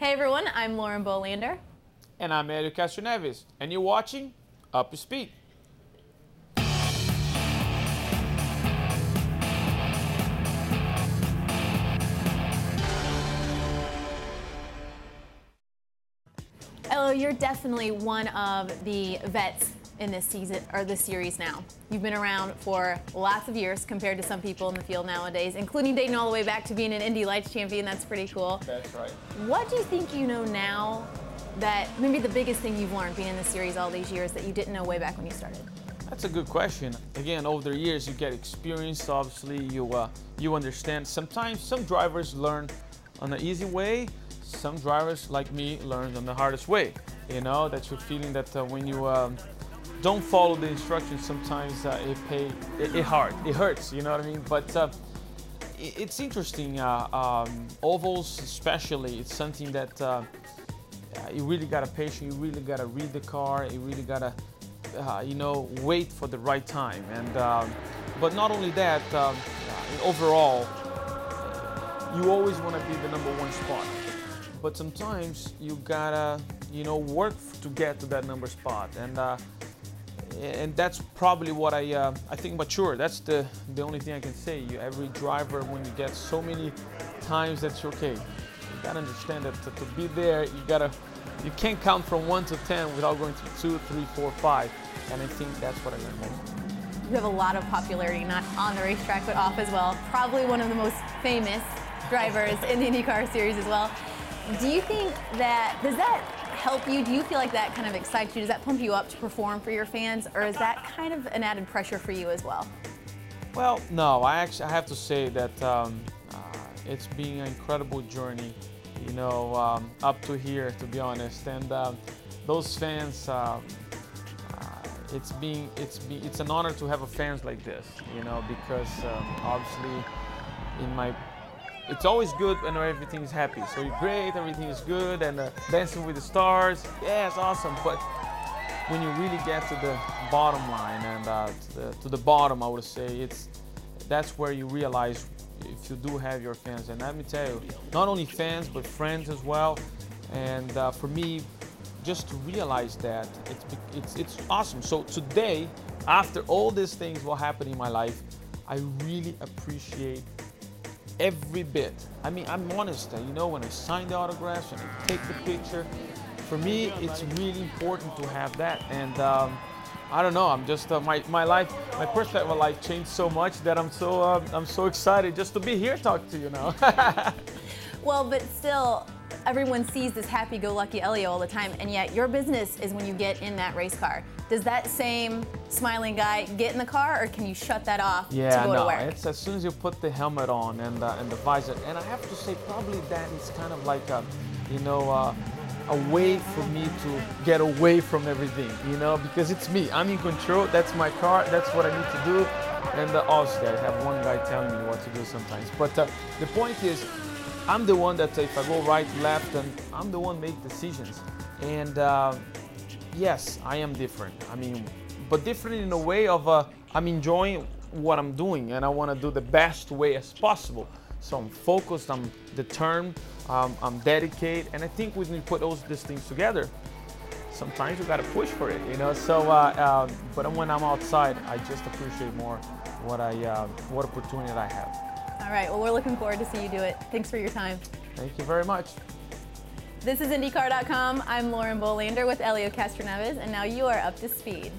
Hey everyone, I'm Lauren Bolander. And I'm Helio Castroneves, and you're watching Up to Speed. Helio, you're definitely one of the vets in this season or this series now. You've been around for lots of years compared to some people in the field nowadays, including dating all the way back to being an Indy Lights champion. That's pretty cool. That's right. What do you think you know now that maybe the biggest thing you've learned being in the series all these years that you didn't know way back when you started? That's a good question. Again, over the years, you get experience. Obviously, you uh, you understand. Sometimes some drivers learn on the easy way. Some drivers, like me, learn on the hardest way. You know that you're feeling that uh, when you um, don't follow the instructions, sometimes uh, it pay it, it hard, it hurts. You know what I mean? But uh, it, it's interesting. Uh, um, ovals, especially, it's something that uh, you really gotta patient. You really gotta read the car. You really gotta, uh, you know, wait for the right time. And um, but not only that, overall, you always want to be the number one spot. But sometimes you gotta, you know, work to get to that number spot. And uh, and that's probably what I uh, I think mature. That's the the only thing I can say. You, every driver, when you get so many times, that's okay. You gotta understand that to, to be there, you gotta you can't count from one to ten without going to two, three, four, five. And I think that's what I learned most. You have a lot of popularity, not on the racetrack, but off as well. Probably one of the most famous drivers in the IndyCar series as well. Do you think that does that help you? Do you feel like that kind of excites you? Does that pump you up to perform for your fans, or is that kind of an added pressure for you as well? Well, no. I actually I have to say that um, uh, it's been an incredible journey. You know, um, up to here, to be honest, and um, those fans. Uh, uh, it's been it's been it's an honor to have a fans like this, you know, because um, obviously in my it's always good when everything is happy. So you're great, everything is good, and uh, dancing with the stars, yeah, it's awesome. But when you really get to the bottom line and uh, to, the, to, the, bottom, I would say it's that's where you realize if you do have your fans. And let me tell you, not only fans but friends as well. And uh, for me, just to realize that it's it's it's awesome. So today, after all these things will happen in my life, I really appreciate every bit. I mean, I'm honest. You know, when I sign the autographs and I take the picture, for me, it's really important to have that. And um, I don't know. I'm just uh, my my life, my of life changed so much that I'm so uh, I'm so excited just to be here talking to you now. well, but still, everyone sees this happy-go-lucky Helio all the time, and yet your business is when you get in that race car. Does that same smiling guy get in the car, or can you shut that off yeah, to go no, to work? it's as soon as you put the helmet on and uh, and the visor, and I have to say probably that is kind of like a, you know. Uh, a way for me to get away from everything, you know, because it's me. I'm in control. That's my car. That's what I need to do. And uh, obviously, I have one guy telling me what to do sometimes. But uh, the point is, I'm the one that if I go right, left, and I'm the one make decisions. And uh, yes, I am different. I mean, but different in a way of uh, I'm enjoying what I'm doing, and I want to do the best way as possible. So I'm focused, I'm determined, um, I'm dedicated, and I think when we put those these things together, sometimes you got to push for it, you know. So, uh, um, but when I'm outside, I just appreciate more what I uh, what opportunity I have. All right, well, we're looking forward to see you do it. Thanks for your time. Thank you very much. This is IndyCar.com. I'm Lauren Bolander with Helio Castroneves, and now you are up to speed.